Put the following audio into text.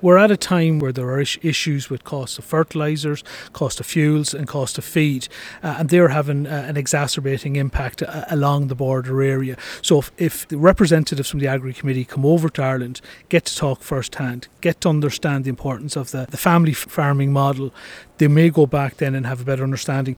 We're at a time where there are issues with cost of fertilisers, cost of fuels, and cost of feed, uh, and they're having uh, an exacerbating impact uh, along the border area. So, if, if, the representatives from the Agri Committee come over to Ireland, get to talk firsthand, get to understand the importance of the, the family farming model, they may go back then and have a better understanding.